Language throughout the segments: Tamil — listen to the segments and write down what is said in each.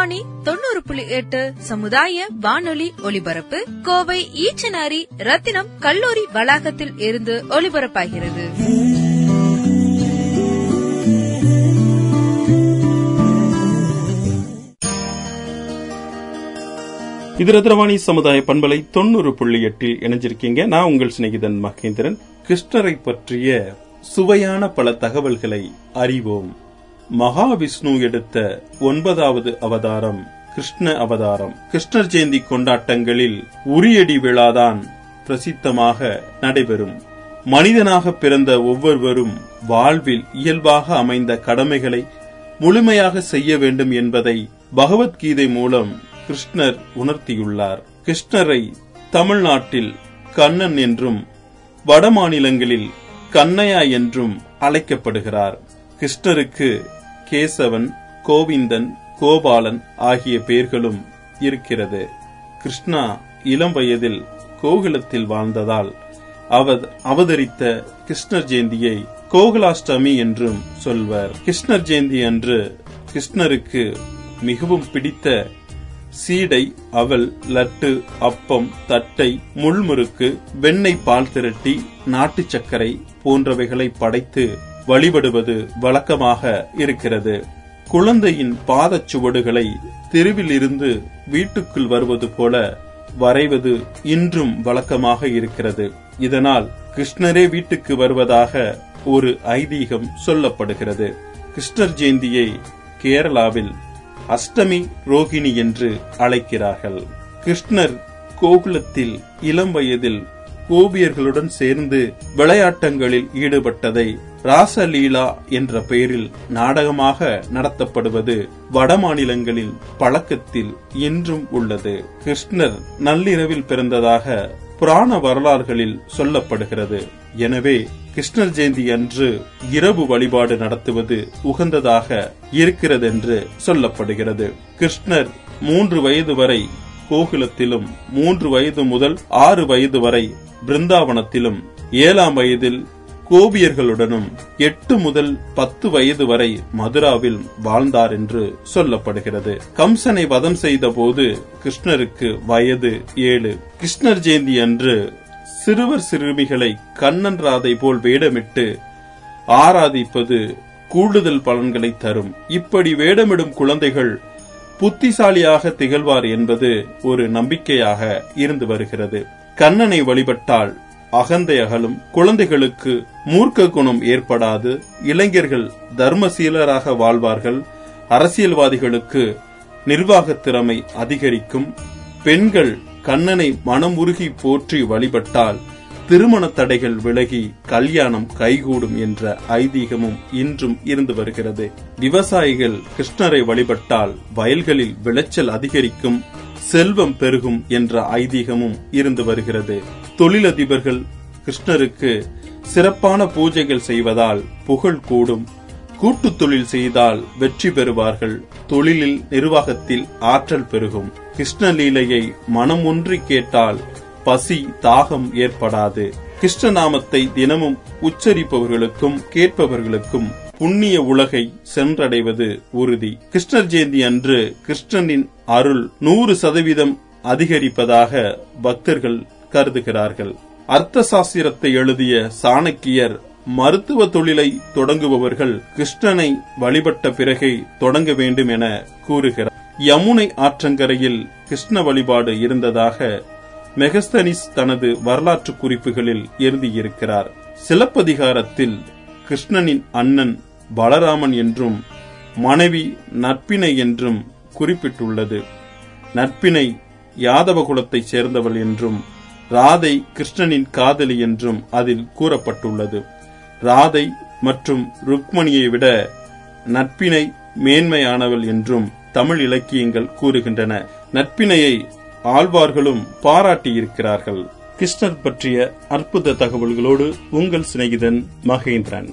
ரத்னவாணி தொண்ணூறு புள்ளி எட்டு சமுதாய வானொலி ஒலிபரப்பு கோவை ஈச்சனாரி ரத்தினம் கல்லூரி வளாகத்தில் இருந்து ஒலிபரப்பாகிறது. இது ரத்னவாணி சமுதாய பண்பலை தொண்ணூறு புள்ளி எட்டில் இணைஞ்சிருக்கீங்க. நான் உங்கள் சிநேகிதன் மகேந்திரன். கிருஷ்ணரை பற்றிய சுவையான பல தகவல்களை அறிவோம். மகாவிஷ்ணு எடுத்த ஒன்பதாவது அவதாரம் கிருஷ்ண அவதாரம். கிருஷ்ணர் ஜெயந்தி கொண்டாட்டங்களில் உரியடி விழாதான் பிரசித்தமாக நடைபெறும். மனிதனாக பிறந்த ஒவ்வொருவரும் வாழ்வில் இயல்பாக அமைந்த கடமைகளை முழுமையாக செய்ய வேண்டும் என்பதை பகவத்கீதை மூலம் கிருஷ்ணர் உணர்த்தியுள்ளார். கிருஷ்ணரை தமிழ்நாட்டில் கண்ணன் என்றும் வட மாநிலங்களில் கண்ணையா என்றும் அழைக்கப்படுகிறார். கிருஷ்ணருக்கு கேசவன் கோவிந்தன் கோபாலன் ஆகிய பெயர்களும் இருக்கிறது. கிருஷ்ணா இளம் வயதில் கோகுலத்தில் வாழ்ந்ததால் அவர் அவதரித்த கிருஷ்ணர் ஜெயந்தியை கோகுலாஷ்டமி என்றும் சொல்வர். கிருஷ்ணர் ஜெயந்தி அன்று கிருஷ்ணருக்கு மிகவும் பிடித்த சீடை அவல் லட்டு அப்பம் தட்டை முள்முறுக்கு வெண்ணெய் பால் திரட்டி நாட்டு சர்க்கரை போன்றவைகளை படைத்து வழிபடுவது வழக்கமாக இருக்கிறது. குழந்தையின் பாதச்சுவடுகளை தெருவிலிருந்து வீட்டுக்குள் வருவது போல வரைவது இன்றும் வழக்கமாக இருக்கிறது. இதனால் கிருஷ்ணரே வீட்டுக்கு வருவதாக ஒரு ஐதீகம் சொல்லப்படுகிறது. கிருஷ்ணர் ஜெயந்தியை கேரளாவில் அஷ்டமி ரோகிணி என்று அழைக்கிறார்கள். கிருஷ்ணர் கோகுலத்தில் இளம் வயதில் கோபியர்களுடன் சேர்ந்து விளையாட்டங்களில் ஈடுபட்டதை ராசலீலா என்ற பெயரில் நாடகமாக நடத்தப்படுவது வட மாநிலங்களில் பழக்கத்தில் இன்றும் உள்ளது. கிருஷ்ணர் நள்ளிரவில் பிறந்ததாக புராண வரலாறுகளில் சொல்லப்படுகிறது. எனவே கிருஷ்ணர் ஜெயந்தி அன்று இரவு வழிபாடு நடத்துவது உகந்ததாக இருக்கிறதென்று சொல்லப்படுகிறது. கிருஷ்ணர் மூன்று வயது வரை கோகுலத்திலும் மூன்று வயது முதல் ஆறு வயது வரை பிருந்தாவனத்திலும் ஏழாம் வயதில் கோபியர்களுடனும் எட்டு முதல் பத்து வயது வரை மதுராவில் வாழ்ந்தார் என்று சொல்லப்படுகிறது. கம்சனை வதம் செய்த போது கிருஷ்ணருக்கு வயது ஏழு. கிருஷ்ணர் ஜெயந்தி அன்று சிறுவர் சிறுமிகளை கண்ணன் ராதை போல் வேடமிட்டு ஆராதிப்பது கூடுதல் பலன்களை தரும். இப்படி வேடமிடும் குழந்தைகள் புத்திசாலியாக திகழ்வார் என்பது ஒரு நம்பிக்கையாக இருந்து வருகிறது. கண்ணனை வழிபட்டால் அகந்தை அகலும் குழந்தைகளுக்கு மூர்க்க குணம் ஏற்படாது. இளைஞர்கள் தர்மசீலராக வாழ்வார்கள். அரசியல்வாதிகளுக்கு நிர்வாக திறமை அதிகரிக்கும். பெண்கள் கண்ணனை மனம் உருகி போற்றி வழிபட்டால் திருமண தடைகள் விலகி கல்யாணம் கைகூடும் என்ற ஐதீகமும் இன்றும் இருந்து வருகிறது. விவசாயிகள் கிருஷ்ணரை வழிபட்டால் வயல்களில் விளைச்சல் அதிகரிக்கும் செல்வம் பெருகும் என்ற ஐதீகமும் இருந்து வருகிறது. தொழிலதிபர்கள் கிருஷ்ணருக்கு சிறப்பான பூஜைகள் செய்வதால் புகழ் கூடும். கூட்டு தொழில் செய்தால் வெற்றி பெறுவார்கள். தொழிலில் நிர்வாகத்தில் ஆற்றல் பெருகும். கிருஷ்ணலீலையை மனம் ஒன்றி கேட்டால் பசி தாகம் ஏற்படாது. கிருஷ்ணநாமத்தை தினமும் உச்சரிப்பவர்களுக்கும் கேட்பவர்களுக்கும் புண்ணிய உலகை சென்றடைவது உறுதி. கிருஷ்ணர் ஜெயந்தி அன்று கிருஷ்ணனின் அருள் நூறு சதவீதம் அதிகரிப்பதாக பக்தர்கள் கருதுகிறார்கள். அர்த்த சாஸ்திரத்தை எழுதிய சாணக்கியர் மருத்துவ தொழிலை தொடங்குபவர்கள் கிருஷ்ணனை வழிபட்ட பிறகே தொடங்க வேண்டும் என கூறுகிறார். யமுனை ஆற்றங்கரையில் கிருஷ்ண வழிபாடு இருந்ததாக மெகஸ்தனிஸ் தனது வரலாற்று குறிப்புகளில் எழுதியிருக்கிறார். சிலப்பதிகாரத்தில் கிருஷ்ணனின் அண்ணன் பலராமன் என்றும் மனைவி நட்பினை என்றும் குறிப்பிட்டுள்ளது. நட்பினை யாதவ குலத்தைச் சேர்ந்தவள் என்றும் ராதை கிருஷ்ணனின் காதலி என்றும் அதில் கூறப்பட்டுள்ளது. ராதை மற்றும் ருக்மணியை விட நட்பினை மேன்மையானவள் என்றும் தமிழ் இலக்கியங்கள் கூறுகின்றன. நட்பினையை ஆழ்வார்களும் பாராட்டியிருக்கிறார்கள். கிருஷ்ணர் பற்றிய அற்புத தகவல்களோடு உங்கள் சிநேகிதன் மகேந்திரன்.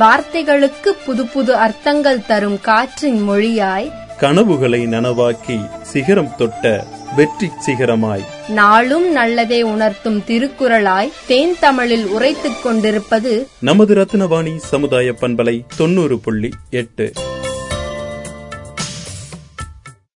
வார்த்தைகளுக்கு புது புது அர்த்தங்கள் தரும் காற்றின் மொழியாய் கனவுகளை நனவாக்கி சிகரம் தொட்ட வெற்றி சிகரமாய். நாளும் நல்லதே உணர்த்தும் திருக்குறளாய் தேன் தமிழில் உரைத்துக் கொண்டிருப்பது நமது ரத்னவாணி சமுதாய பண்பலை தொண்ணூறு புள்ளி எட்டு.